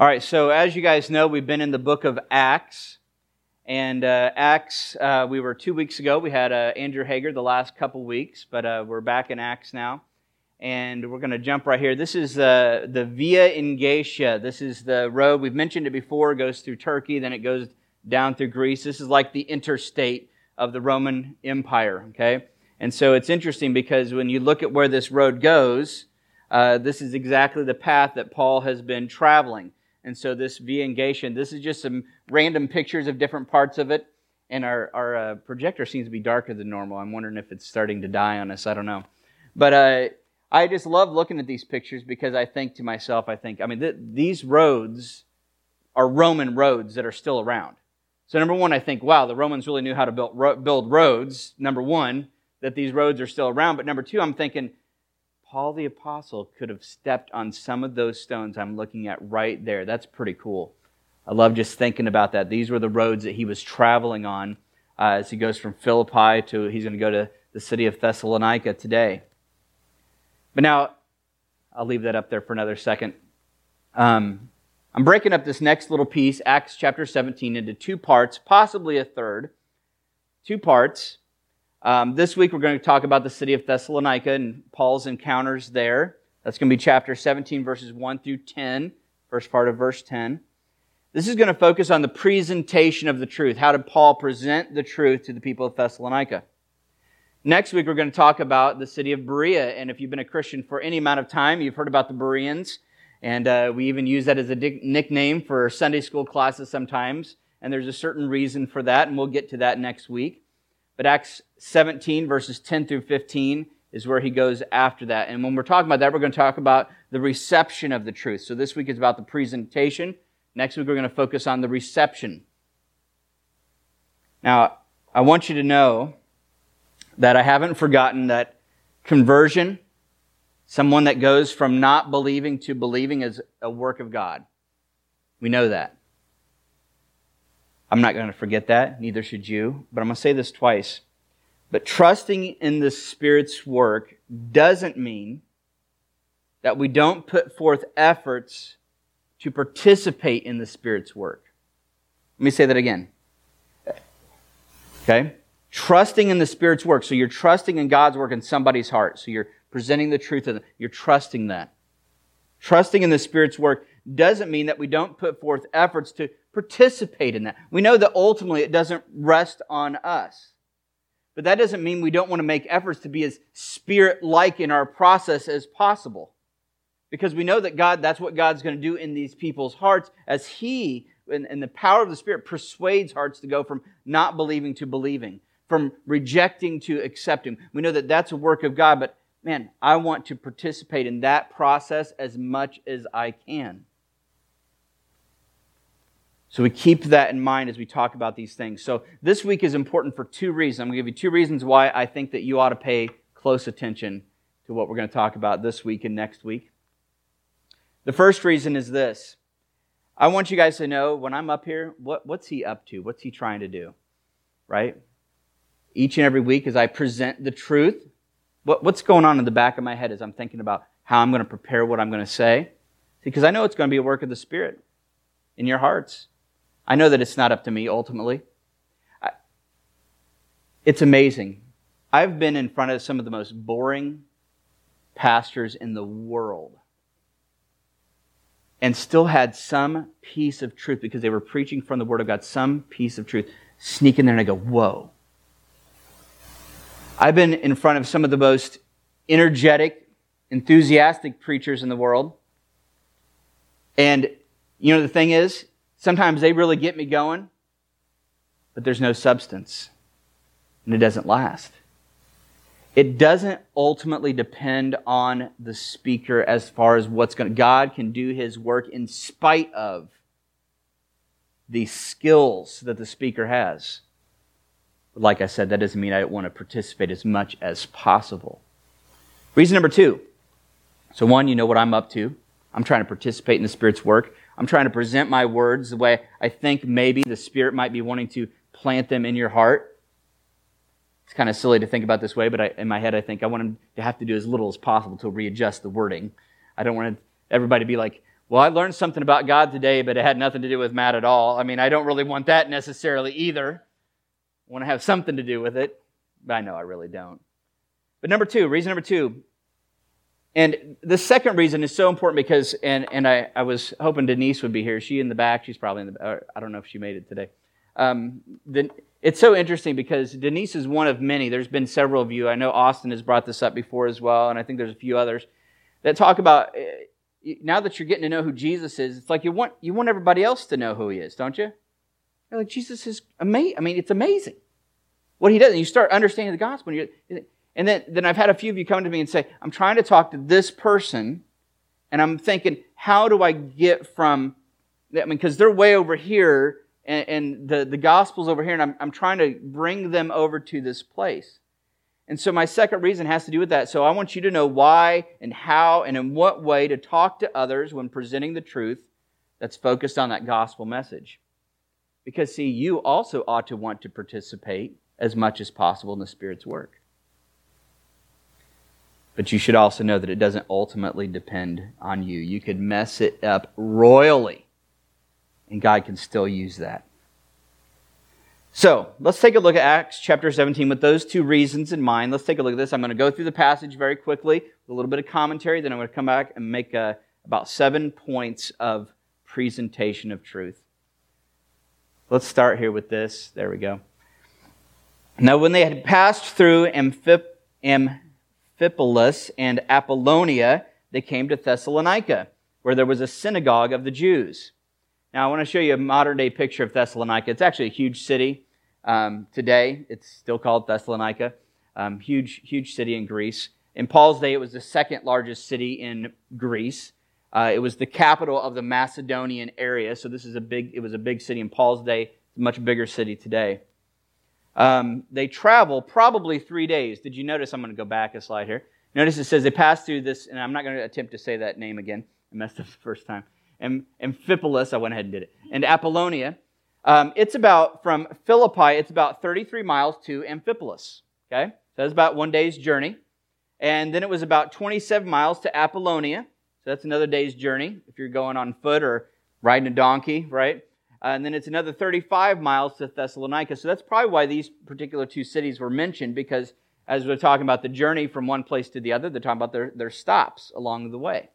All right, so as you guys know, we've been in the book of Acts. And uh, Acts, uh, we were two weeks ago. We had uh, Andrew Hager the last couple weeks, but uh, we're back in Acts now. And we're going to jump right here. This is uh, the Via Egnatia. This is the road. We've mentioned it before. It goes through Turkey, then it goes down through Greece. This is like the interstate of the Roman Empire, okay? And so it's interesting because when you look at where this road goes, uh, this is exactly the path that Paul has been traveling. And so this Via this is just some random pictures of different parts of it. And our, our uh, projector seems to be darker than normal. I'm wondering if it's starting to die on us. I don't know. But uh, I just love looking at these pictures because I think to myself, I think, I mean, th- these roads are Roman roads that are still around. So, number one, I think, wow, the Romans really knew how to build, ro- build roads. Number one, that these roads are still around. But number two, I'm thinking, Paul the Apostle could have stepped on some of those stones I'm looking at right there. That's pretty cool. I love just thinking about that. These were the roads that he was traveling on uh, as he goes from Philippi to, he's going to go to the city of Thessalonica today. But now, I'll leave that up there for another second. Um, I'm breaking up this next little piece, Acts chapter 17, into two parts, possibly a third. Two parts. Um, this week we're going to talk about the city of Thessalonica and Paul's encounters there. That's going to be chapter 17, verses 1 through 10, first part of verse 10. This is going to focus on the presentation of the truth. How did Paul present the truth to the people of Thessalonica? Next week we're going to talk about the city of Berea. And if you've been a Christian for any amount of time, you've heard about the Bereans. And uh, we even use that as a nickname for Sunday school classes sometimes. And there's a certain reason for that, and we'll get to that next week. But Acts 17, verses 10 through 15, is where he goes after that. And when we're talking about that, we're going to talk about the reception of the truth. So this week is about the presentation. Next week, we're going to focus on the reception. Now, I want you to know that I haven't forgotten that conversion, someone that goes from not believing to believing, is a work of God. We know that. I'm not going to forget that, neither should you, but I'm going to say this twice. But trusting in the Spirit's work doesn't mean that we don't put forth efforts to participate in the Spirit's work. Let me say that again. Okay? Trusting in the Spirit's work. So you're trusting in God's work in somebody's heart. So you're presenting the truth of them. You're trusting that. Trusting in the Spirit's work doesn't mean that we don't put forth efforts to participate in that. We know that ultimately it doesn't rest on us. But that doesn't mean we don't want to make efforts to be as spirit like in our process as possible. Because we know that God, that's what God's going to do in these people's hearts as He, and the power of the Spirit, persuades hearts to go from not believing to believing, from rejecting to accepting. We know that that's a work of God, but man, I want to participate in that process as much as I can. So we keep that in mind as we talk about these things. So this week is important for two reasons. I'm going to give you two reasons why I think that you ought to pay close attention to what we're going to talk about this week and next week. The first reason is this. I want you guys to know when I'm up here, what, what's he up to? What's he trying to do? Right? Each and every week as I present the truth, what, what's going on in the back of my head as I'm thinking about how I'm going to prepare what I'm going to say? Because I know it's going to be a work of the Spirit in your hearts. I know that it's not up to me ultimately. I, it's amazing. I've been in front of some of the most boring pastors in the world and still had some piece of truth because they were preaching from the Word of God, some piece of truth sneak in there and I go, whoa. I've been in front of some of the most energetic, enthusiastic preachers in the world. And you know, the thing is, Sometimes they really get me going, but there's no substance and it doesn't last. It doesn't ultimately depend on the speaker as far as what's going to, God can do his work in spite of the skills that the speaker has. But like I said, that doesn't mean I don't want to participate as much as possible. Reason number two. So, one, you know what I'm up to. I'm trying to participate in the Spirit's work. I'm trying to present my words the way I think maybe the Spirit might be wanting to plant them in your heart. It's kind of silly to think about this way, but I, in my head, I think I want him to have to do as little as possible to readjust the wording. I don't want everybody to be like, well, I learned something about God today, but it had nothing to do with Matt at all. I mean, I don't really want that necessarily either. I want to have something to do with it, but I know I really don't. But number two, reason number two, and the second reason is so important because, and, and I, I was hoping Denise would be here. She in the back. She's probably in the, I don't know if she made it today. Um, the, it's so interesting because Denise is one of many. There's been several of you. I know Austin has brought this up before as well, and I think there's a few others that talk about eh, now that you're getting to know who Jesus is, it's like you want you want everybody else to know who he is, don't you? You're like Jesus is amazing. I mean, it's amazing what he does. And you start understanding the gospel. And, and then, then I've had a few of you come to me and say, I'm trying to talk to this person, and I'm thinking, how do I get from I mean, because they're way over here, and, and, the, the gospel's over here, and I'm, I'm trying to bring them over to this place. And so my second reason has to do with that. So I want you to know why and how and in what way to talk to others when presenting the truth that's focused on that gospel message. Because, see, you also ought to want to participate as much as possible in the Spirit's work. But you should also know that it doesn't ultimately depend on you. You could mess it up royally, and God can still use that. So let's take a look at Acts chapter 17 with those two reasons in mind. Let's take a look at this. I'm going to go through the passage very quickly, with a little bit of commentary, then I'm going to come back and make uh, about seven points of presentation of truth. Let's start here with this. There we go. Now, when they had passed through Amphip- Amphipolis and Apollonia, they came to Thessalonica, where there was a synagogue of the Jews. Now, I want to show you a modern day picture of Thessalonica. It's actually a huge city. Um, today, it's still called Thessalonica. Um, huge, huge city in Greece. In Paul's day, it was the second largest city in Greece. Uh, it was the capital of the Macedonian area. So this is a big. It was a big city in Paul's day. It's a much bigger city today. Um, they travel probably three days. Did you notice? I'm going to go back a slide here. Notice it says they passed through this, and I'm not going to attempt to say that name again. I messed up the first time. Amphipolis, I went ahead and did it, and Apollonia. Um, it's about, from Philippi, it's about 33 miles to Amphipolis. Okay? So that's about one day's journey. And then it was about 27 miles to Apollonia. So that's another day's journey if you're going on foot or riding a donkey, right? Uh, and then it's another 35 miles to Thessalonica. So that's probably why these particular two cities were mentioned, because as we're talking about the journey from one place to the other, they're talking about their, their stops along the way.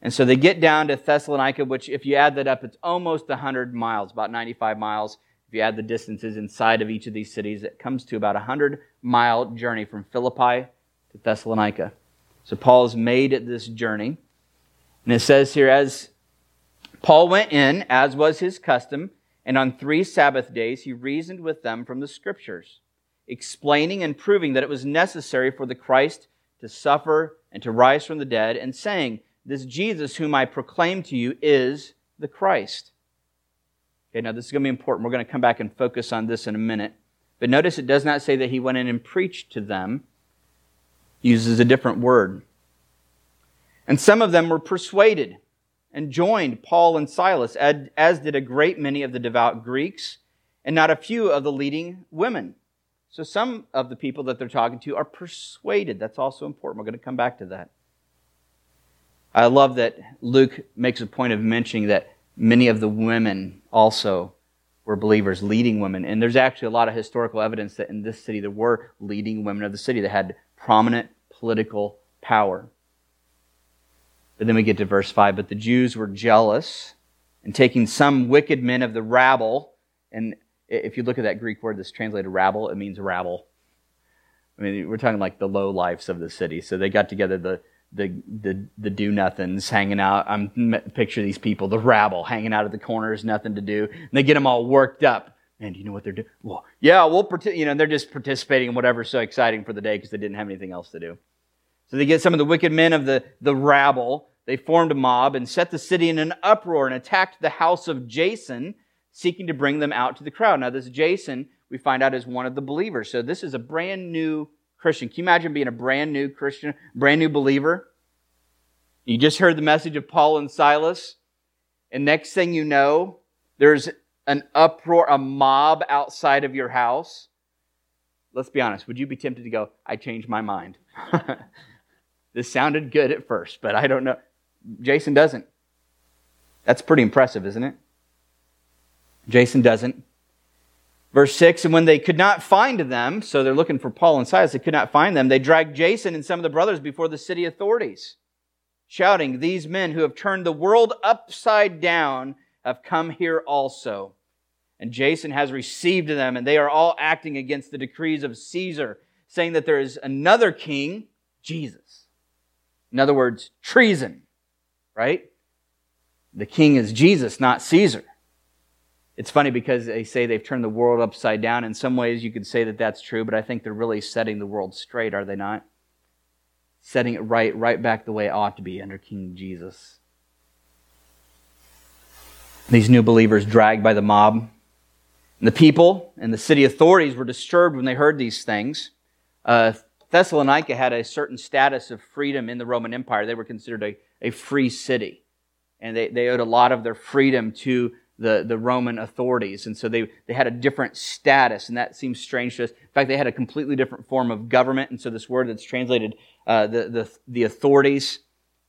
And so they get down to Thessalonica, which, if you add that up, it's almost 100 miles, about 95 miles. If you add the distances inside of each of these cities, it comes to about a 100 mile journey from Philippi to Thessalonica. So Paul's made this journey. And it says here, as Paul went in, as was his custom, and on three Sabbath days he reasoned with them from the Scriptures, explaining and proving that it was necessary for the Christ to suffer and to rise from the dead, and saying, this Jesus whom I proclaim to you is the Christ. Okay, now this is going to be important. We're going to come back and focus on this in a minute. But notice it does not say that he went in and preached to them. He uses a different word. And some of them were persuaded and joined Paul and Silas, as did a great many of the devout Greeks and not a few of the leading women. So some of the people that they're talking to are persuaded. That's also important. We're going to come back to that. I love that Luke makes a point of mentioning that many of the women also were believers, leading women. And there's actually a lot of historical evidence that in this city there were leading women of the city that had prominent political power. But then we get to verse 5. But the Jews were jealous, and taking some wicked men of the rabble, and if you look at that Greek word that's translated rabble, it means rabble. I mean, we're talking like the low lives of the city. So they got together the the the the do nothings hanging out. I'm picture these people, the rabble, hanging out at the corners, nothing to do, and they get them all worked up. Man, do you know what they're doing? Well, yeah, we'll partic- you know they're just participating in whatever's so exciting for the day because they didn't have anything else to do. So they get some of the wicked men of the the rabble. They formed a mob and set the city in an uproar and attacked the house of Jason, seeking to bring them out to the crowd. Now, this Jason we find out is one of the believers. So this is a brand new Christian. Can you imagine being a brand new Christian, brand new believer? You just heard the message of Paul and Silas, and next thing you know, there's an uproar, a mob outside of your house. Let's be honest, would you be tempted to go, I changed my mind? this sounded good at first, but I don't know. Jason doesn't. That's pretty impressive, isn't it? Jason doesn't. Verse 6 And when they could not find them, so they're looking for Paul and Silas, they could not find them, they dragged Jason and some of the brothers before the city authorities, shouting, These men who have turned the world upside down have come here also. And Jason has received them, and they are all acting against the decrees of Caesar, saying that there is another king, Jesus. In other words, treason, right? The king is Jesus, not Caesar. It's funny because they say they've turned the world upside down. In some ways, you could say that that's true, but I think they're really setting the world straight, are they not? Setting it right, right back the way it ought to be under King Jesus. These new believers dragged by the mob. And the people and the city authorities were disturbed when they heard these things. Uh, Thessalonica had a certain status of freedom in the Roman Empire. They were considered a, a free city. And they, they owed a lot of their freedom to the, the Roman authorities. And so they, they had a different status, and that seems strange to us. In fact, they had a completely different form of government. And so this word that's translated uh, the, the, the authorities,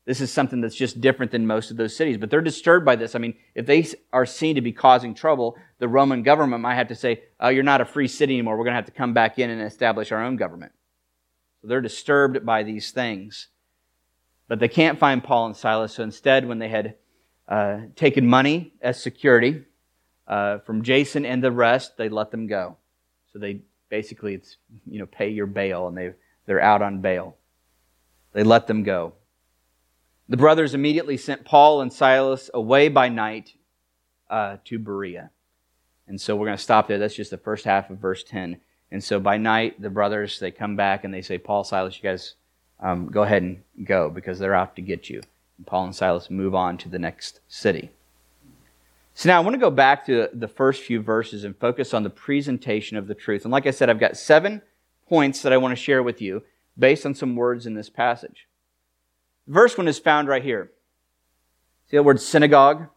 this is something that's just different than most of those cities. But they're disturbed by this. I mean, if they are seen to be causing trouble, the Roman government might have to say, oh, you're not a free city anymore. We're going to have to come back in and establish our own government. They're disturbed by these things. But they can't find Paul and Silas. So instead, when they had uh, taken money as security uh, from Jason and the rest. They let them go. So they basically it's you know pay your bail, and they they're out on bail. They let them go. The brothers immediately sent Paul and Silas away by night uh, to Berea. And so we're going to stop there. That's just the first half of verse 10. And so by night, the brothers, they come back and they say, Paul, Silas, you guys um, go ahead and go because they're out to get you. And Paul and Silas move on to the next city. So now I want to go back to the first few verses and focus on the presentation of the truth. And like I said, I've got seven points that I want to share with you based on some words in this passage. First one is found right here. See the word synagogue?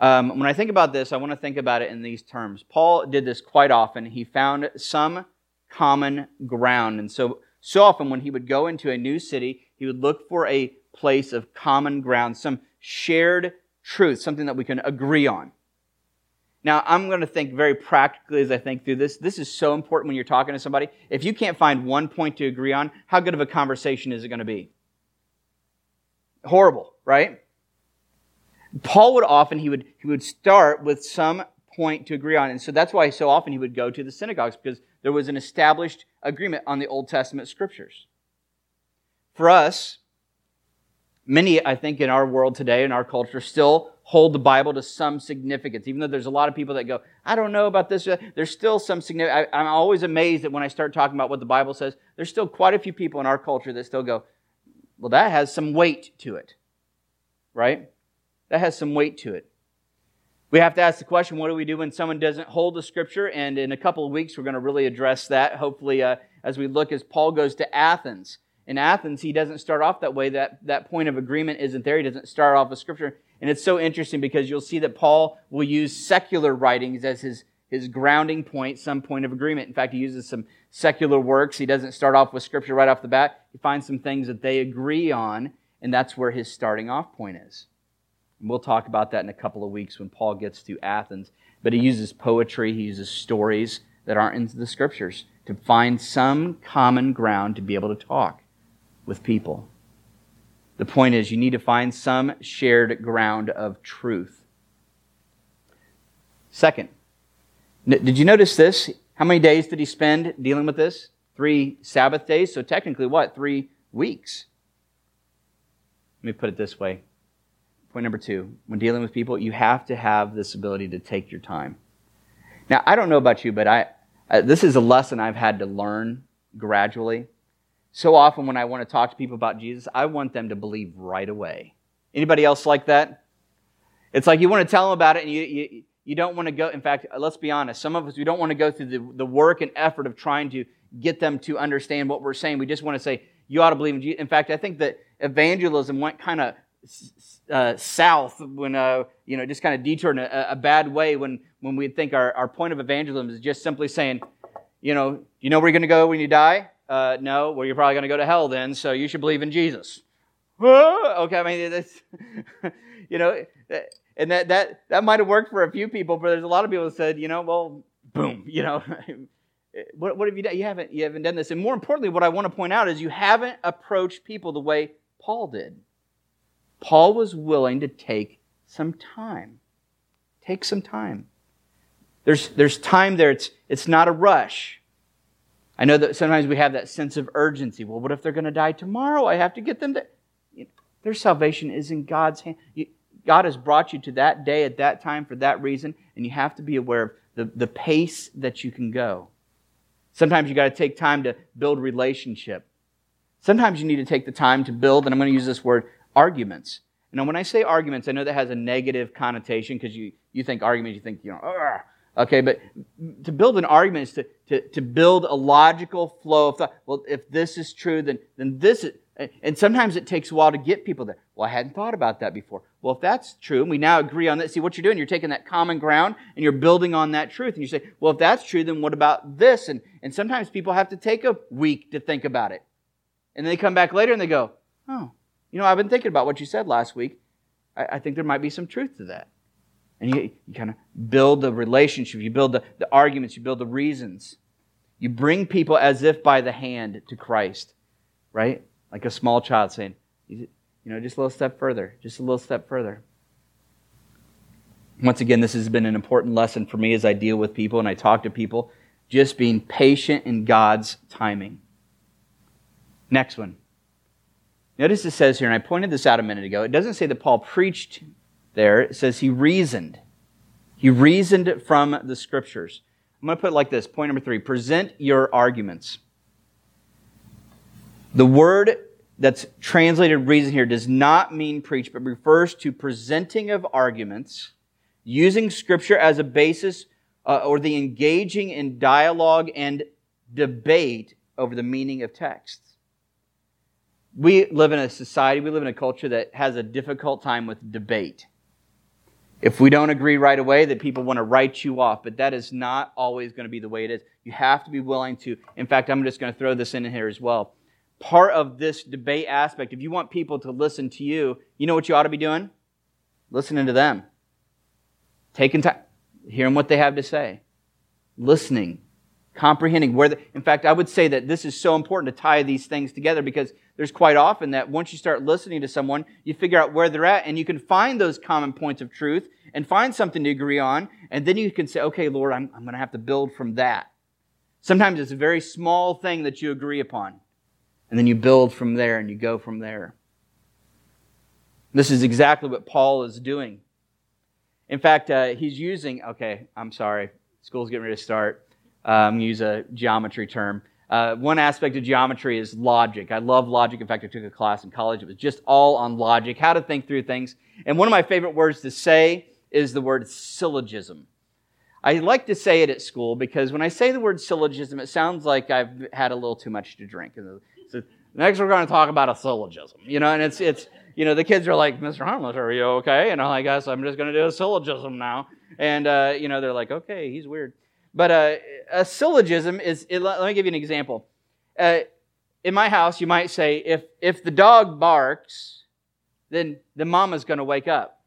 Um, when I think about this, I want to think about it in these terms. Paul did this quite often. He found some common ground. And so, so often when he would go into a new city, he would look for a place of common ground, some shared truth, something that we can agree on. Now, I'm going to think very practically as I think through this. This is so important when you're talking to somebody. If you can't find one point to agree on, how good of a conversation is it going to be? Horrible, right? Paul would often, he would, he would start with some point to agree on. And so that's why so often he would go to the synagogues because there was an established agreement on the Old Testament scriptures. For us, many, I think, in our world today, in our culture, still hold the Bible to some significance. Even though there's a lot of people that go, I don't know about this, there's still some significance. I'm always amazed that when I start talking about what the Bible says, there's still quite a few people in our culture that still go, well, that has some weight to it, right? That has some weight to it. We have to ask the question what do we do when someone doesn't hold the scripture? And in a couple of weeks, we're going to really address that, hopefully, uh, as we look as Paul goes to Athens in Athens, he doesn't start off that way. That, that point of agreement isn't there. He doesn't start off with Scripture. And it's so interesting because you'll see that Paul will use secular writings as his, his grounding point, some point of agreement. In fact, he uses some secular works. He doesn't start off with Scripture right off the bat. He finds some things that they agree on, and that's where his starting off point is. And we'll talk about that in a couple of weeks when Paul gets to Athens. But he uses poetry, he uses stories that aren't in the Scriptures to find some common ground to be able to talk with people. The point is, you need to find some shared ground of truth. Second, did you notice this? How many days did he spend dealing with this? Three Sabbath days. So technically, what? Three weeks. Let me put it this way. Point number two when dealing with people, you have to have this ability to take your time. Now, I don't know about you, but I, uh, this is a lesson I've had to learn gradually. So often when I want to talk to people about Jesus, I want them to believe right away. Anybody else like that? It's like you want to tell them about it and you, you, you don't want to go. In fact, let's be honest. Some of us, we don't want to go through the, the work and effort of trying to get them to understand what we're saying. We just want to say, you ought to believe in Jesus. In fact, I think that evangelism went kind of uh, south when, uh, you know, just kind of detoured in a, a, bad way when, when we think our, our point of evangelism is just simply saying, you know, you know where you're going to go when you die? Uh, no, well, you're probably going to go to hell then, so you should believe in Jesus. okay, I mean, this, you know, and that that that might have worked for a few people, but there's a lot of people that said, you know, well, boom, you know, what, what have you done? You haven't you haven't done this. And more importantly, what I want to point out is you haven't approached people the way Paul did. Paul was willing to take some time. Take some time. There's, there's time there. It's, it's not a rush. I know that sometimes we have that sense of urgency. Well, what if they're going to die tomorrow? I have to get them to. Their salvation is in God's hand. God has brought you to that day at that time for that reason, and you have to be aware of the, the pace that you can go. Sometimes you got to take time to build relationship. Sometimes you need to take the time to build, and I'm going to use this word, arguments. Now, when I say arguments, I know that has a negative connotation because you, you think arguments, you think, you know, okay, but to build an argument is to, to, to build a logical flow of thought. Well, if this is true, then, then this is, and sometimes it takes a while to get people there. Well, I hadn't thought about that before. Well, if that's true, and we now agree on that, see what you're doing, you're taking that common ground and you're building on that truth. And you say, well, if that's true, then what about this? And, and sometimes people have to take a week to think about it. And then they come back later and they go, oh, you know, I've been thinking about what you said last week. I, I think there might be some truth to that. And you, you kind of build the relationship, you build the, the arguments, you build the reasons. You bring people as if by the hand to Christ, right? Like a small child saying, you know, just a little step further, just a little step further. Once again, this has been an important lesson for me as I deal with people and I talk to people, just being patient in God's timing. Next one. Notice it says here, and I pointed this out a minute ago, it doesn't say that Paul preached there, it says he reasoned. He reasoned from the scriptures. I'm going to put it like this point number three present your arguments. The word that's translated reason here does not mean preach, but refers to presenting of arguments, using scripture as a basis, uh, or the engaging in dialogue and debate over the meaning of texts we live in a society, we live in a culture that has a difficult time with debate. If we don't agree right away, that people want to write you off, but that is not always going to be the way it is. You have to be willing to. In fact, I'm just going to throw this in here as well. Part of this debate aspect, if you want people to listen to you, you know what you ought to be doing? Listening to them. Taking time, hearing what they have to say, listening, comprehending where the, in fact i would say that this is so important to tie these things together because there's quite often that once you start listening to someone you figure out where they're at and you can find those common points of truth and find something to agree on. And then you can say okay lord i'm, I'm going to have to build from that. Sometimes it's a very small thing that you agree upon. And then you build from there and you go from there. This is exactly what paul is doing. In fact uh, he's using okay i'm sorry school's getting ready to start. Um, use a geometry term. Uh, one aspect of geometry is logic. I love logic. In fact, I took a class in college. It was just all on logic, how to think through things. And one of my favorite words to say is the word syllogism. I like to say it at school because when I say the word syllogism, it sounds like I've had a little too much to drink. So next, we're going to talk about a syllogism, you know, and it's it's you know the kids are like, Mr. Harmless, are you okay? And I'm like, guess I'm just going to do a syllogism now, and uh, you know they're like, okay, he's weird. But uh, a syllogism is, it, let me give you an example. Uh, in my house, you might say, if, if the dog barks, then the mama's going to wake up.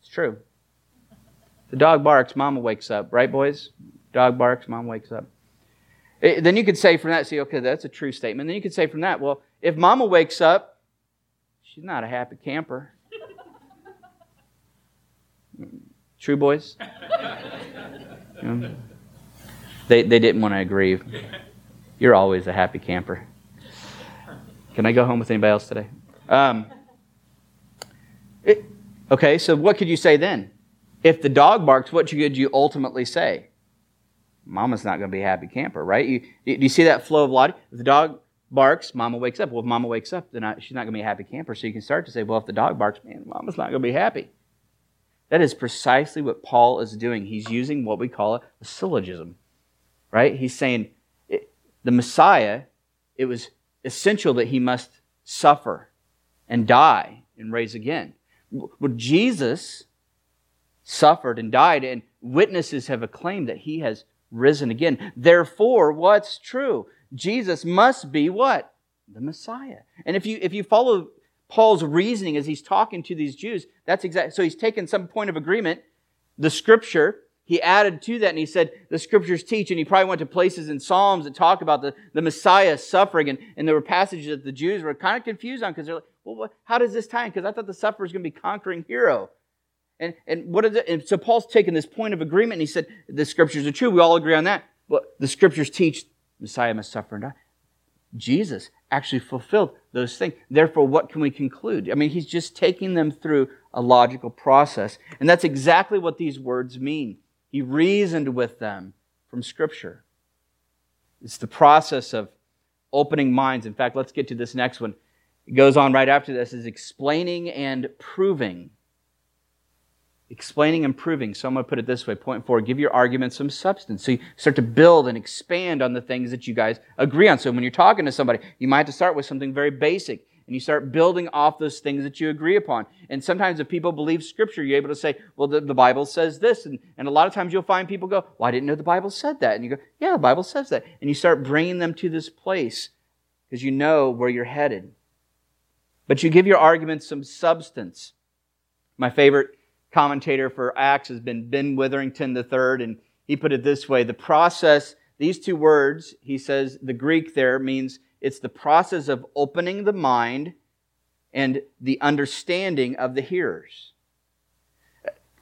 It's true. The dog barks, mama wakes up, right, boys? Dog barks, mom wakes up. It, then you could say from that, see, okay, that's a true statement. Then you could say from that, well, if mama wakes up, she's not a happy camper. True, boys? They, they didn't want to agree. You're always a happy camper. Can I go home with anybody else today? Um, it, okay, so what could you say then? If the dog barks, what could you ultimately say? Mama's not going to be a happy camper, right? You, do you see that flow of logic? If the dog barks, mama wakes up. Well, if mama wakes up, then I, she's not going to be a happy camper. So you can start to say, well, if the dog barks, man, mama's not going to be happy. That is precisely what Paul is doing. He's using what we call a syllogism, right? He's saying it, the Messiah, it was essential that he must suffer and die and raise again. Well, Jesus suffered and died, and witnesses have acclaimed that he has risen again. Therefore, what's true? Jesus must be what? The Messiah. And if you if you follow Paul's reasoning as he's talking to these Jews. That's exactly so he's taken some point of agreement, the scripture, he added to that and he said the scriptures teach, and he probably went to places in Psalms that talk about the, the Messiah suffering, and, and there were passages that the Jews were kind of confused on because they're like, well, what, how does this tie in? Because I thought the sufferer was going to be conquering hero. And, and what is it? And so Paul's taken this point of agreement and he said the scriptures are true. We all agree on that. But the scriptures teach Messiah must suffer and die. Jesus actually fulfilled those things. Therefore, what can we conclude? I mean, he's just taking them through a logical process. And that's exactly what these words mean. He reasoned with them from Scripture. It's the process of opening minds. In fact, let's get to this next one. It goes on right after this is explaining and proving. Explaining and proving. So I'm going to put it this way. Point four, give your argument some substance. So you start to build and expand on the things that you guys agree on. So when you're talking to somebody, you might have to start with something very basic and you start building off those things that you agree upon. And sometimes if people believe Scripture, you're able to say, well, the, the Bible says this. And, and a lot of times you'll find people go, well, I didn't know the Bible said that. And you go, yeah, the Bible says that. And you start bringing them to this place because you know where you're headed. But you give your arguments some substance. My favorite commentator for Acts has been Ben Witherington III, and he put it this way the process, these two words, he says, the Greek there means it's the process of opening the mind and the understanding of the hearers.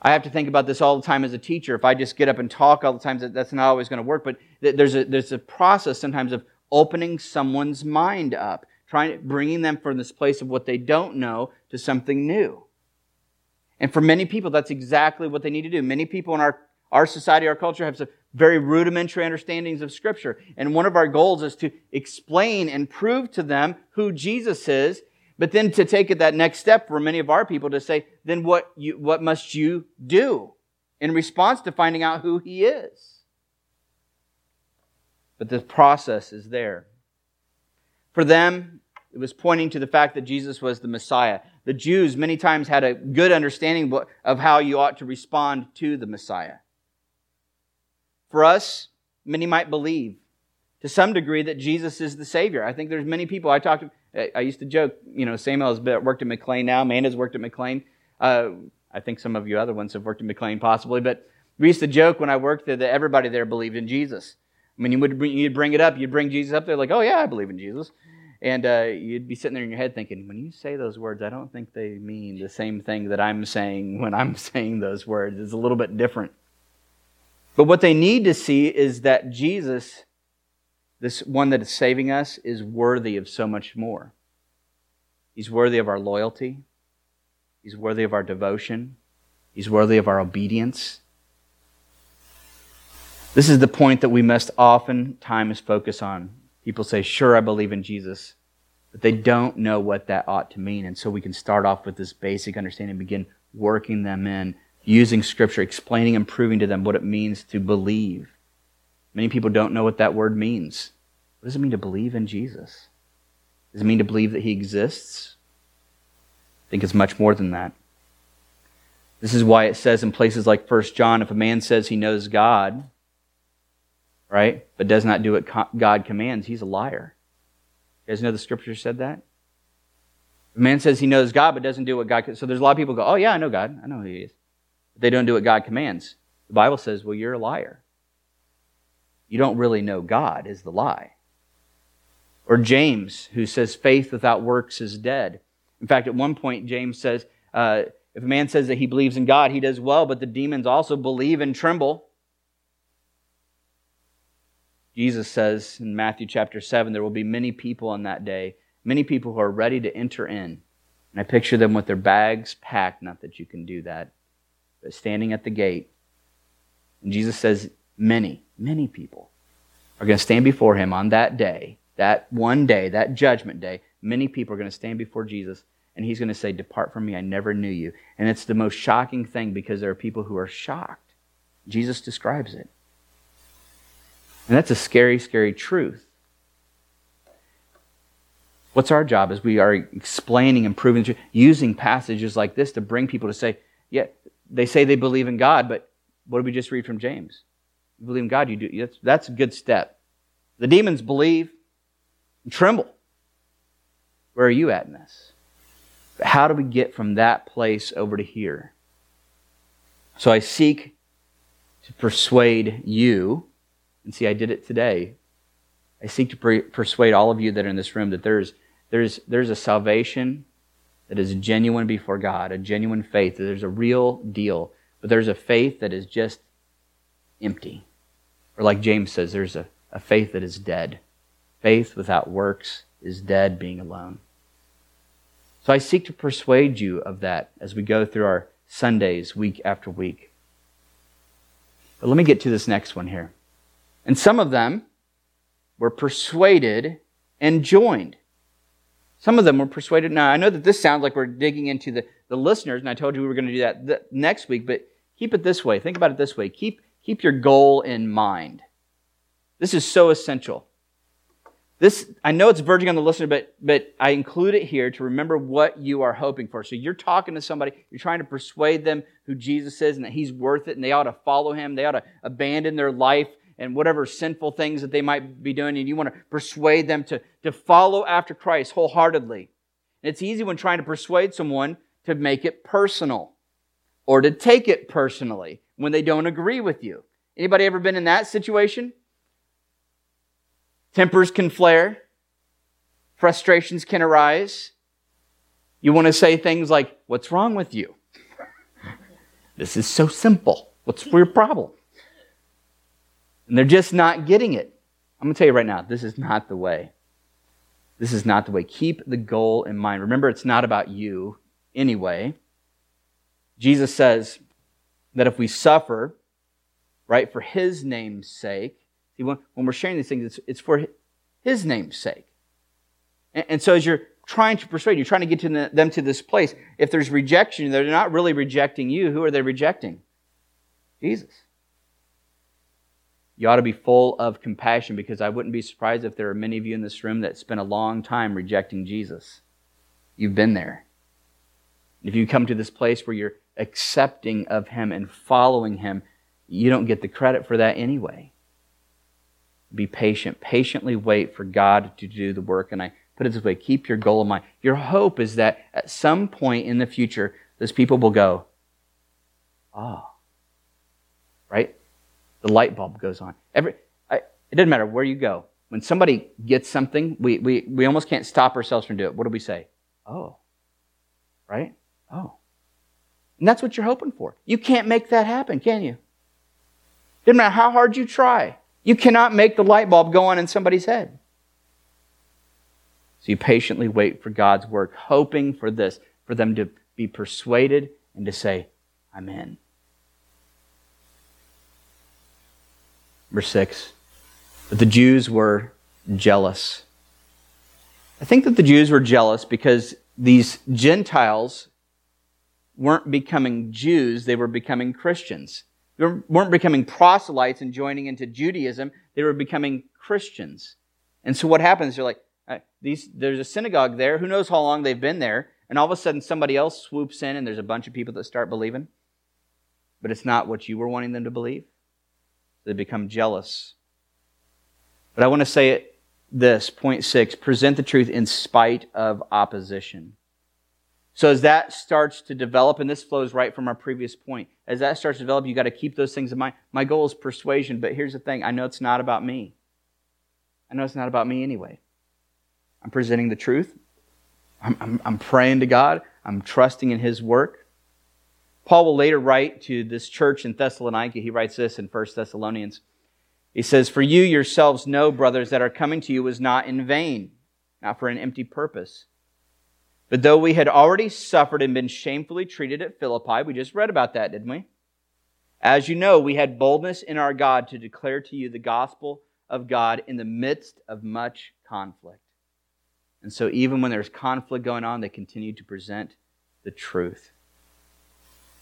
I have to think about this all the time as a teacher. If I just get up and talk all the time, that's not always going to work. But there's a, there's a process sometimes of opening someone's mind up, trying, bringing them from this place of what they don't know to something new. And for many people, that's exactly what they need to do. Many people in our, our society, our culture, have some very rudimentary understandings of Scripture. And one of our goals is to explain and prove to them who Jesus is, but then to take it that next step for many of our people to say, then what, you, what must you do in response to finding out who He is? But the process is there. For them, it was pointing to the fact that Jesus was the Messiah. The Jews many times had a good understanding of how you ought to respond to the Messiah. For us, many might believe to some degree that Jesus is the Savior. I think there's many people I talked to. I used to joke, you know, Samuel has worked at McLean now. Amanda's worked at McLean. Uh, I think some of you other ones have worked at McLean possibly, but we used to joke when I worked there that everybody there believed in Jesus. I mean, you would you'd bring it up, you'd bring Jesus up there, like, oh yeah, I believe in Jesus, and uh, you'd be sitting there in your head thinking, when you say those words, I don't think they mean the same thing that I'm saying when I'm saying those words. It's a little bit different. But what they need to see is that Jesus, this one that is saving us, is worthy of so much more. He's worthy of our loyalty. He's worthy of our devotion. He's worthy of our obedience. This is the point that we must oftentimes focus on. People say, Sure, I believe in Jesus, but they don't know what that ought to mean. And so we can start off with this basic understanding, begin working them in using Scripture, explaining and proving to them what it means to believe. Many people don't know what that word means. What does it mean to believe in Jesus? Does it mean to believe that He exists? I think it's much more than that. This is why it says in places like 1 John if a man says he knows God, right, but does not do what God commands, he's a liar. You guys know the scripture said that? A man says he knows God but doesn't do what God so there's a lot of people go, "Oh yeah, I know God. I know who he is." But they don't do what God commands. The Bible says, well, you're a liar. You don't really know God, is the lie. Or James, who says faith without works is dead. In fact, at one point, James says, uh, if a man says that he believes in God, he does well, but the demons also believe and tremble. Jesus says in Matthew chapter 7, there will be many people on that day, many people who are ready to enter in. And I picture them with their bags packed, not that you can do that, but standing at the gate. And Jesus says, many, many people are going to stand before him on that day, that one day, that judgment day. Many people are going to stand before Jesus, and he's going to say, Depart from me, I never knew you. And it's the most shocking thing because there are people who are shocked. Jesus describes it. And that's a scary, scary truth. What's our job as we are explaining and proving, using passages like this to bring people to say, yeah, they say they believe in God, but what did we just read from James? You believe in God, you do. That's, that's a good step. The demons believe and tremble. Where are you at in this? But how do we get from that place over to here? So I seek to persuade you, and see, I did it today. I seek to per- persuade all of you that are in this room that there's, there's, there's a salvation that is genuine before God, a genuine faith, that there's a real deal. But there's a faith that is just empty. Or like James says, there's a, a faith that is dead. Faith without works is dead, being alone. So I seek to persuade you of that as we go through our Sundays week after week. But let me get to this next one here. And some of them were persuaded and joined. Some of them were persuaded. Now, I know that this sounds like we're digging into the, the listeners, and I told you we were going to do that next week, but keep it this way. Think about it this way. Keep, keep your goal in mind. This is so essential. This, I know it's verging on the listener, but, but I include it here to remember what you are hoping for. So you're talking to somebody, you're trying to persuade them who Jesus is and that he's worth it and they ought to follow him. They ought to abandon their life and whatever sinful things that they might be doing, and you want to persuade them to, to follow after Christ wholeheartedly. And it's easy when trying to persuade someone to make it personal or to take it personally when they don't agree with you. Anybody ever been in that situation? Tempers can flare, frustrations can arise. You want to say things like, What's wrong with you? this is so simple. What's your problem? And they're just not getting it. I'm going to tell you right now, this is not the way. This is not the way. Keep the goal in mind. Remember, it's not about you anyway. Jesus says that if we suffer, right, for his name's sake, see, when, when we're sharing these things, it's, it's for his name's sake. And, and, so as you're trying to persuade, you're trying to get to the, them to this place, if there's rejection, they're not really rejecting you. Who are they rejecting? Jesus you ought to be full of compassion because I wouldn't be surprised if there are many of you in this room that spent a long time rejecting Jesus. You've been there. If you come to this place where you're accepting of Him and following Him, you don't get the credit for that anyway. Be patient. Patiently wait for God to do the work. And I put it this way keep your goal in mind. Your hope is that at some point in the future, those people will go, Oh, right? The light bulb goes on. Every, I, it doesn't matter where you go. When somebody gets something, we, we, we almost can't stop ourselves from doing it. What do we say? Oh. Right? Oh. And that's what you're hoping for. You can't make that happen, can you? Doesn't matter how hard you try. You cannot make the light bulb go on in somebody's head. So you patiently wait for God's work, hoping for this, for them to be persuaded and to say, I'm in. Verse 6. But the Jews were jealous. I think that the Jews were jealous because these Gentiles weren't becoming Jews, they were becoming Christians. They weren't becoming proselytes and joining into Judaism, they were becoming Christians. And so what happens? They're like, these, there's a synagogue there. Who knows how long they've been there? And all of a sudden, somebody else swoops in, and there's a bunch of people that start believing. But it's not what you were wanting them to believe. They become jealous. But I want to say this point six present the truth in spite of opposition. So as that starts to develop, and this flows right from our previous point, as that starts to develop, you got to keep those things in mind. My goal is persuasion, but here's the thing I know it's not about me. I know it's not about me anyway. I'm presenting the truth. I'm, I'm, I'm praying to God. I'm trusting in His work. Paul will later write to this church in Thessalonica. He writes this in 1 Thessalonians. He says, For you yourselves know, brothers, that our coming to you was not in vain, not for an empty purpose. But though we had already suffered and been shamefully treated at Philippi, we just read about that, didn't we? As you know, we had boldness in our God to declare to you the gospel of God in the midst of much conflict. And so, even when there's conflict going on, they continue to present the truth.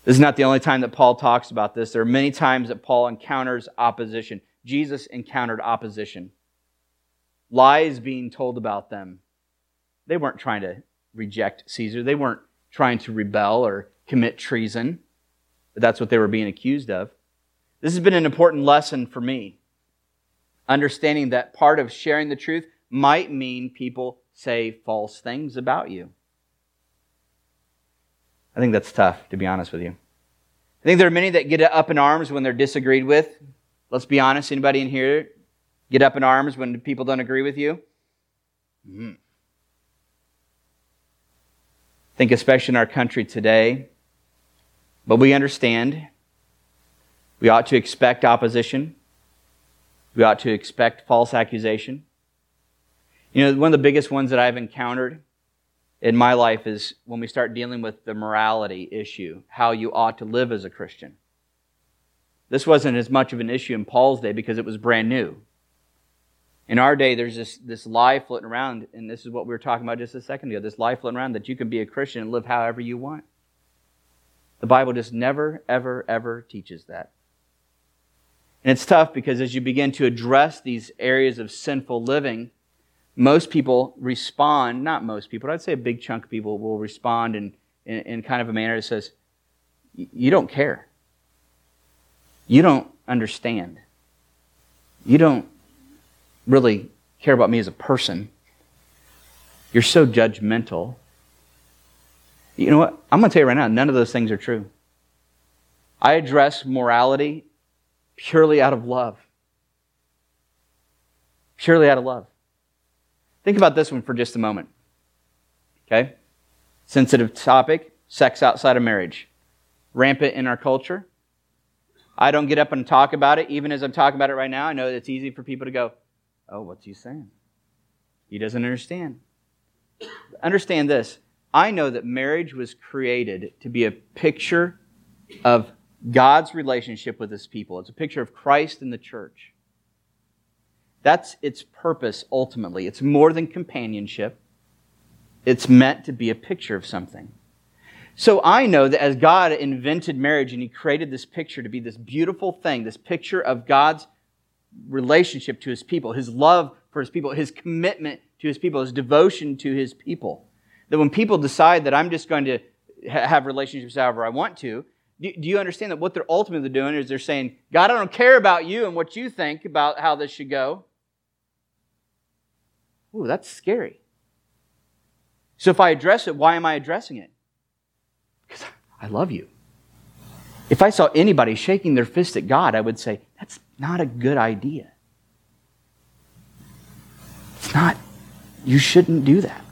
This is not the only time that Paul talks about this. There are many times that Paul encounters opposition. Jesus encountered opposition. Lies being told about them. They weren't trying to reject Caesar, they weren't trying to rebel or commit treason, but that's what they were being accused of. This has been an important lesson for me. Understanding that part of sharing the truth might mean people say false things about you. I think that's tough, to be honest with you. I think there are many that get up in arms when they're disagreed with. Let's be honest. Anybody in here get up in arms when people don't agree with you? Mm-hmm. I think, especially in our country today, but we understand we ought to expect opposition. We ought to expect false accusation. You know, one of the biggest ones that I've encountered in my life is when we start dealing with the morality issue, how you ought to live as a Christian. This wasn't as much of an issue in Paul's day because it was brand new. In our day, there's this, this lie floating around, and this is what we were talking about just a second ago this lie floating around that you can be a Christian and live however you want. The Bible just never, ever, ever teaches that. And it's tough because as you begin to address these areas of sinful living, most people respond, not most people, I'd say a big chunk of people will respond in, in, in kind of a manner that says, You don't care. You don't understand. You don't really care about me as a person. You're so judgmental. You know what? I'm going to tell you right now, none of those things are true. I address morality purely out of love. Purely out of love. Think about this one for just a moment. Okay? Sensitive topic sex outside of marriage. Rampant in our culture. I don't get up and talk about it, even as I'm talking about it right now. I know it's easy for people to go, Oh, what's he saying? He doesn't understand. Understand this. I know that marriage was created to be a picture of God's relationship with his people. It's a picture of Christ and the church. That's its purpose ultimately. It's more than companionship, it's meant to be a picture of something. So I know that as God invented marriage and He created this picture to be this beautiful thing, this picture of God's relationship to His people, His love for His people, His commitment to His people, His devotion to His people, that when people decide that I'm just going to have relationships however I want to, do, you understand that what they're ultimately doing is they're saying, God, I don't care about you and what you think about how this should go. Ooh, that's scary. So if I address it, why am I addressing it? Because I love you. If I saw anybody shaking their fist at God, I would say, that's not a good idea. It's not, you shouldn't do that.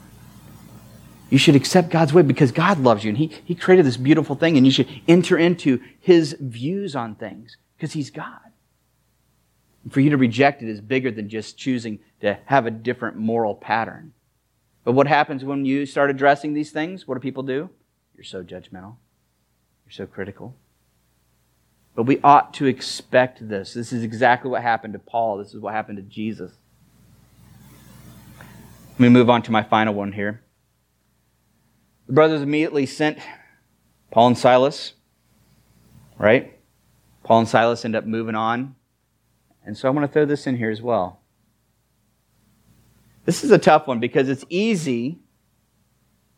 You should accept God's way because God loves you and He, he created this beautiful thing and you should enter into His views on things because He's God. For you to reject it is bigger than just choosing to have a different moral pattern. But what happens when you start addressing these things? What do people do? You're so judgmental. You're so critical. But we ought to expect this. This is exactly what happened to Paul. This is what happened to Jesus. Let me move on to my final one here. The brothers immediately sent Paul and Silas, right? Paul and Silas end up moving on. And so I'm going to throw this in here as well. This is a tough one because it's easy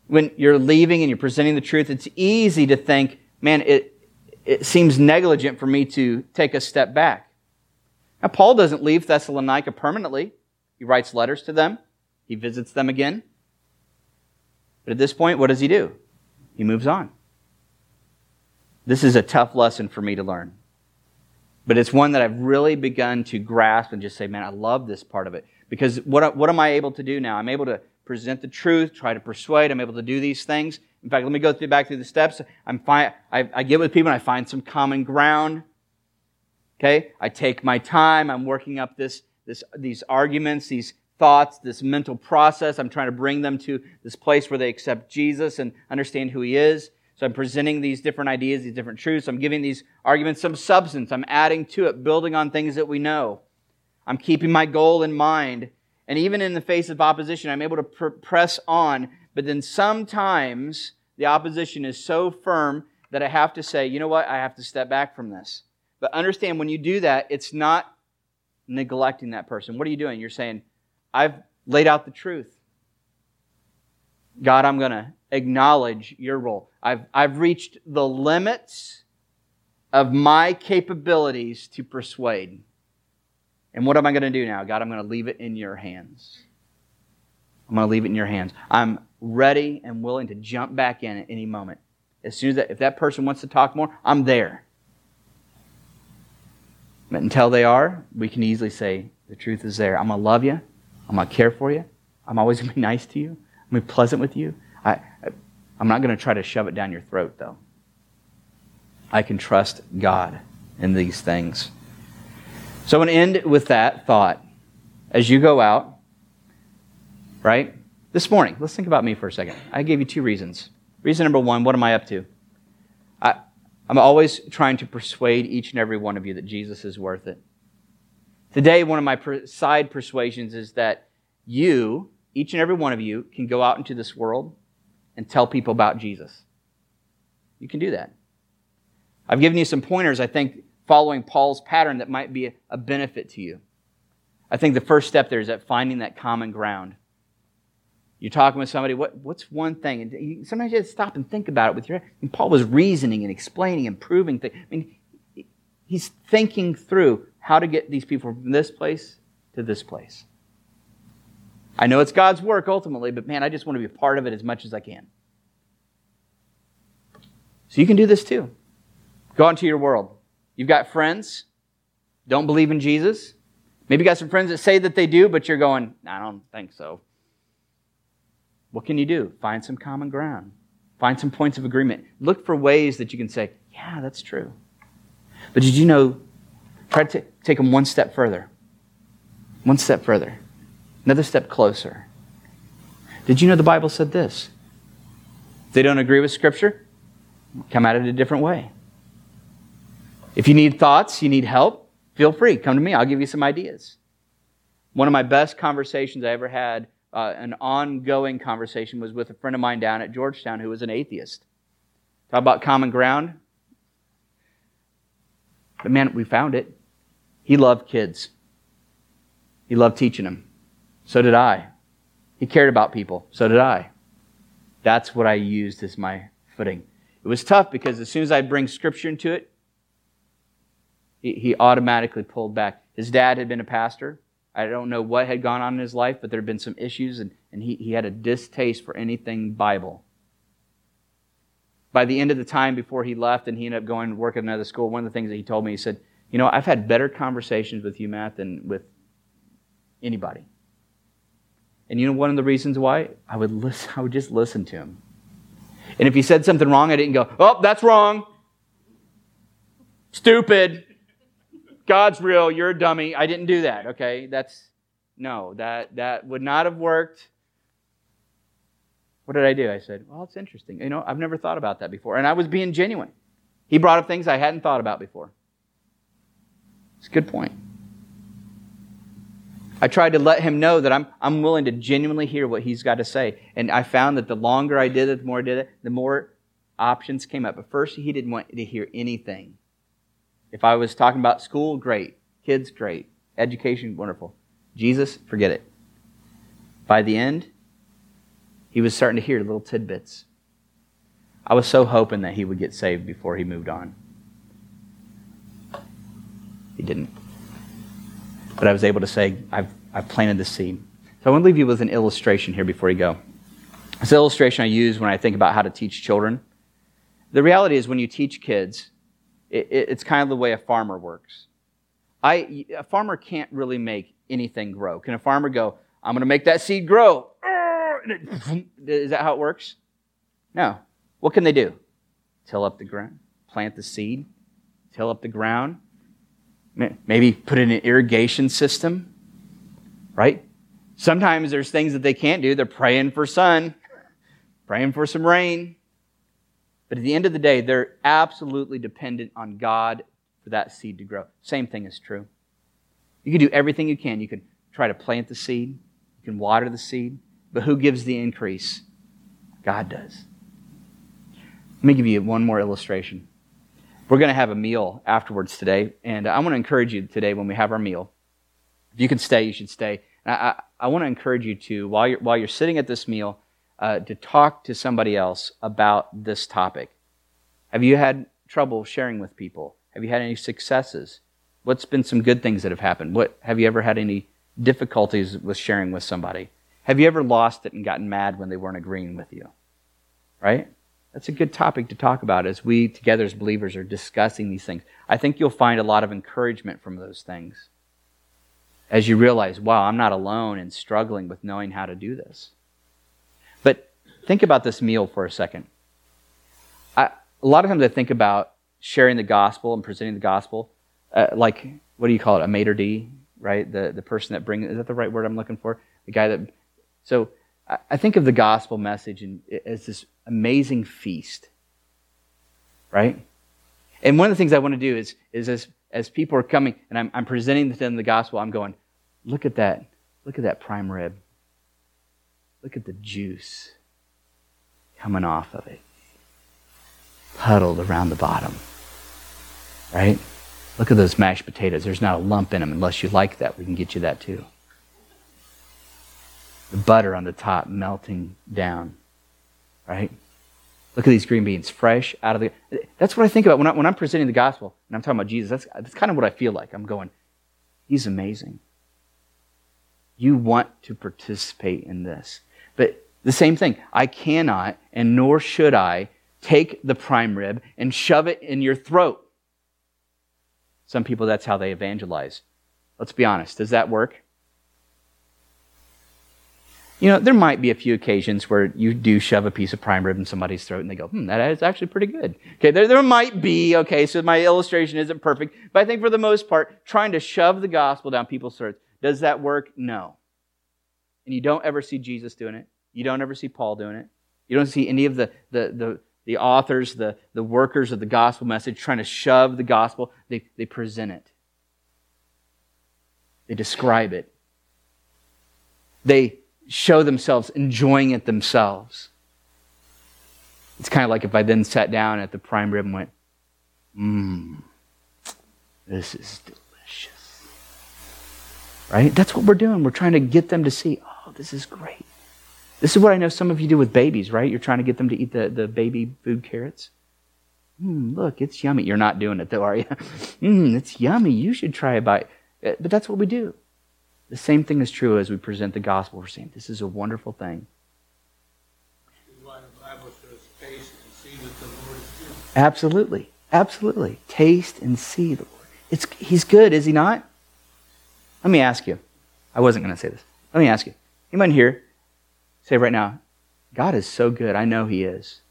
when you're leaving and you're presenting the truth, it's easy to think, man, it, it seems negligent for me to take a step back. Now, Paul doesn't leave Thessalonica permanently. He writes letters to them, he visits them again. But at this point, what does he do? He moves on. This is a tough lesson for me to learn. But it's one that I've really begun to grasp and just say, man, I love this part of it. Because what, what am I able to do now? I'm able to present the truth, try to persuade. I'm able to do these things. In fact, let me go through, back through the steps. I'm fi- I, I get with people and I find some common ground. Okay? I take my time. I'm working up this, this, these arguments, these thoughts, this mental process. I'm trying to bring them to this place where they accept Jesus and understand who he is. So I'm presenting these different ideas, these different truths. I'm giving these arguments some substance. I'm adding to it, building on things that we know. I'm keeping my goal in mind. And even in the face of opposition, I'm able to pr- press on. But then sometimes the opposition is so firm that I have to say, you know what? I have to step back from this. But understand when you do that, it's not neglecting that person. What are you doing? You're saying, I've laid out the truth. God, I'm going to acknowledge your role. I've, I've reached the limits of my capabilities to persuade. And what am I going to do now? God, I'm going to leave it in your hands. I'm going to leave it in your hands. I'm ready and willing to jump back in at any moment. As soon as that, if that person wants to talk more, I'm there. But until they are, we can easily say, the truth is there. I'm going to love you. I'm going to care for you. I'm always going to be nice to you. I'm be pleasant with you. I, I'm not going to try to shove it down your throat, though. I can trust God in these things. So I'm going to end with that thought. As you go out, right? This morning, let's think about me for a second. I gave you two reasons. Reason number one, what am I up to? I, I'm always trying to persuade each and every one of you that Jesus is worth it. Today, one of my side persuasions is that you, each and every one of you, can go out into this world and tell people about Jesus. You can do that. I've given you some pointers, I think, following Paul's pattern that might be a benefit to you. I think the first step there is at finding that common ground. You're talking with somebody, what, what's one thing? And you, sometimes you have to stop and think about it with your And Paul was reasoning and explaining and proving things. I mean, he's thinking through how to get these people from this place to this place. I know it's God's work ultimately, but man, I just want to be a part of it as much as I can. So you can do this too. Go into your world. You've got friends, don't believe in Jesus. Maybe you got some friends that say that they do, but you're going, I don't think so. What can you do? Find some common ground. Find some points of agreement. Look for ways that you can say, yeah, that's true. But did you know, try to take them one step further. One step further. Another step closer. Did you know the Bible said this? If they don't agree with Scripture, come at it a different way. If you need thoughts, you need help, feel free. Come to me. I'll give you some ideas. One of my best conversations I ever had, uh, an ongoing conversation, was with a friend of mine down at Georgetown who was an atheist. Talk about common ground. But man, we found it. He loved kids. He loved teaching them. So did I. He cared about people. So did I. That's what I used as my footing. It was tough because as soon as I'd bring scripture into it, he, automatically pulled back. His dad had been a pastor. I don't know what had gone on in his life, but there had been some issues, and, and he, he had a distaste for anything Bible. By the end of the time before he left and he ended up going to work at another school, one of the things that he told me, he said, You know, I've had better conversations with you, Matt, than with anybody. And you know one of the reasons why? I would listen, I would just listen to him. And if he said something wrong, I didn't go, Oh, that's wrong. Stupid. God's real, you're a dummy. I didn't do that, okay? That's no, that that would not have worked. What did I do? I said, Well, it's interesting. You know, I've never thought about that before. And I was being genuine. He brought up things I hadn't thought about before. It's a good point. I tried to let him know that I'm, I'm willing to genuinely hear what he's got to say. And I found that the longer I did it, the more I did it, the more options came up. But first, he didn't want to hear anything. If I was talking about school, great. Kids, great. Education, wonderful. Jesus, forget it. By the end, he was starting to hear little tidbits. I was so hoping that he would get saved before he moved on. He didn't. But I was able to say, I've, I've planted the seed. So I want to leave you with an illustration here before you go. It's an illustration I use when I think about how to teach children. The reality is, when you teach kids, it, it's kind of the way a farmer works. I, a farmer can't really make anything grow. Can a farmer go, I'm going to make that seed grow? Is that how it works? No. What can they do? Till up the ground, plant the seed, till up the ground, maybe put in an irrigation system, right? Sometimes there's things that they can't do. They're praying for sun, praying for some rain. But at the end of the day, they're absolutely dependent on God for that seed to grow. Same thing is true. You can do everything you can. You can try to plant the seed, you can water the seed, but who gives the increase? God does. Let me give you one more illustration. We're going to have a meal afterwards today, and I want to encourage you today when we have our meal. If you can stay, you should stay. I, I, I want to encourage you to, while you're, while you're sitting at this meal, uh, to talk to somebody else about this topic. Have you had trouble sharing with people? Have you had any successes? What's been some good things that have happened? What have you ever had any difficulties with sharing with somebody? Have you ever lost it and gotten mad when they weren't agreeing with you? Right? That's a good topic to talk about as we together as believers are discussing these things. I think you'll find a lot of encouragement from those things as you realize, wow, I'm not alone in struggling with knowing how to do this. But think about this meal for a second. I, a lot of times I think about sharing the gospel and presenting the gospel, uh, like, what do you call it, a maitre d', right? The, the person that brings, is that the right word I'm looking for? The guy that, so I, think of the gospel message as this amazing feast, right? And one of the things I want to do is, is as, as people are coming and I'm, I'm presenting to them the gospel, I'm going, look at that. Look at that prime rib. Look at the juice coming off of it, puddled around the bottom. Right? Look at those mashed potatoes. There's not a lump in them unless you like that. We can get you that too. The butter on the top melting down. Right? Look at these green beans, fresh out of the. That's what I think about when, I, when I'm presenting the gospel and I'm talking about Jesus. That's, that's kind of what I feel like. I'm going, He's amazing. You want to participate in this. But the same thing, I cannot and nor should I take the prime rib and shove it in your throat. Some people, that's how they evangelize. Let's be honest. Does that work? You know, there might be a few occasions where you do shove a piece of prime rib in somebody's throat and they go, hmm, that is actually pretty good. Okay, there, there might be, okay, so my illustration isn't perfect, but I think for the most part, trying to shove the gospel down people's throats, does that work? No. And you don't ever see Jesus doing it. You don't ever see Paul doing it. You don't see any of the, the, the, the authors, the, the workers of the gospel message trying to shove the gospel. They, they present it, they describe it. They show themselves enjoying it themselves. It's kind of like if I then sat down at the prime rib and went, mmm, this is delicious. Right? That's what we're doing. We're trying to get them to see, oh, this is great. This is what I know some of you do with babies, right? You're trying to get them to eat the, the baby food carrots. Mmm, look, it's yummy. You're not doing it though, are you? Mmm, it's yummy. You should try a bite. Uh, but that's what we do. The same thing is true as we present the gospel. We're saying this is a wonderful thing. Absolutely. Absolutely. Taste and see the Lord. It's, he's good, is he not? Let me ask you. I wasn't going to say this. Let me ask you. Anyone here say right now, God is so good. I know he is.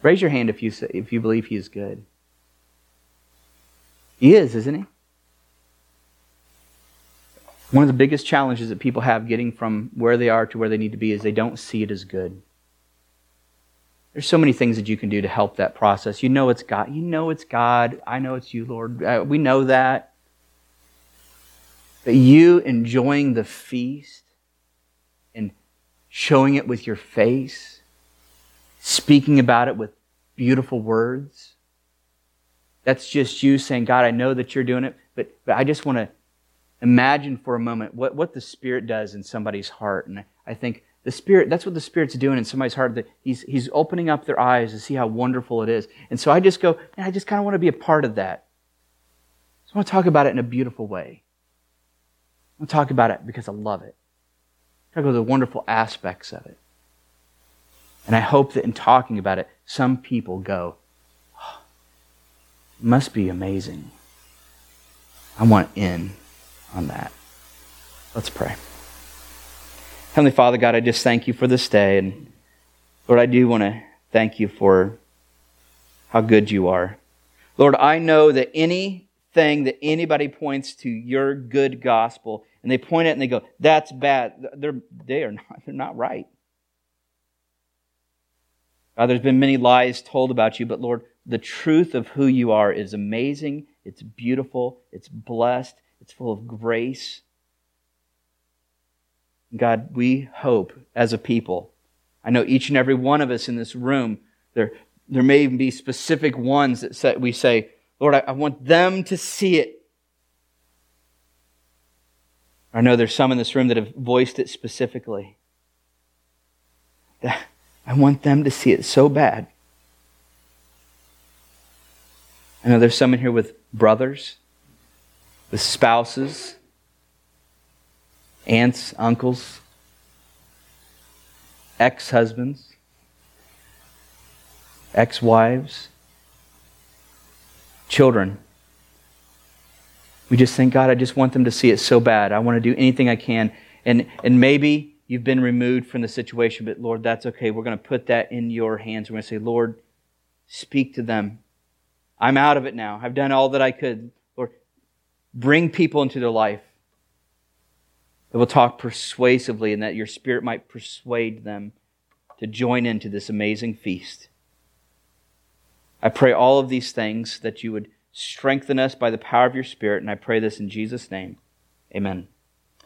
Raise your hand if you, say, if you believe he is good. He is, isn't he? One of the biggest challenges that people have getting from where they are to where they need to be is they don't see it as good. There's so many things that you can do to help that process. You know it's God. You know it's God. I know it's you, Lord. Uh, we know that. But you enjoying the feast and showing it with your face, speaking about it with beautiful words, that's just you saying, God, I know that you're doing it, but, but I just want to imagine for a moment what, what the Spirit does in somebody's heart. And I think the Spirit, that's what the Spirit's doing in somebody's heart. That he's, he's opening up their eyes to see how wonderful it is. And so I just go, I just kind of want to be a part of that. So I want to talk about it in a beautiful way. I want to talk about it because I love it. Talk about the wonderful aspects of it. And I hope that in talking about it, some people go, oh, it must be amazing. I want in on that. Let's pray. Heavenly Father, God, I just thank you for this day. And Lord, I do want to thank you for how good you are. Lord, I know that anything that anybody points to your good gospel and they point it and they go, that's bad, they're, they are not, they're not right. God, there's been many lies told about you, but Lord, the truth of who you are is amazing, it's beautiful, it's blessed, it's full of grace. God, we hope as a people. I know each and every one of us in this room, there, there may even be specific ones that say, we say, Lord, I, I want them to see it. I know there's some in this room that have voiced it specifically. I want them to see it so bad. I know there's some in here with brothers with spouses, aunts, uncles, ex husbands. ex wives, children. We just think, God, I just want them to see it so bad. I want to do anything I can. And, and maybe you've been removed from the situation, but Lord, that's okay. We're going to put that in your hands. We're going to say, Lord, speak to them. I'm out of it now. I've done all that I could. Bring people into their life that will talk persuasively and that your spirit might persuade them to join into this amazing feast. I pray all of these things that you would strengthen us by the power of your spirit, and I pray this in Jesus' name. Amen.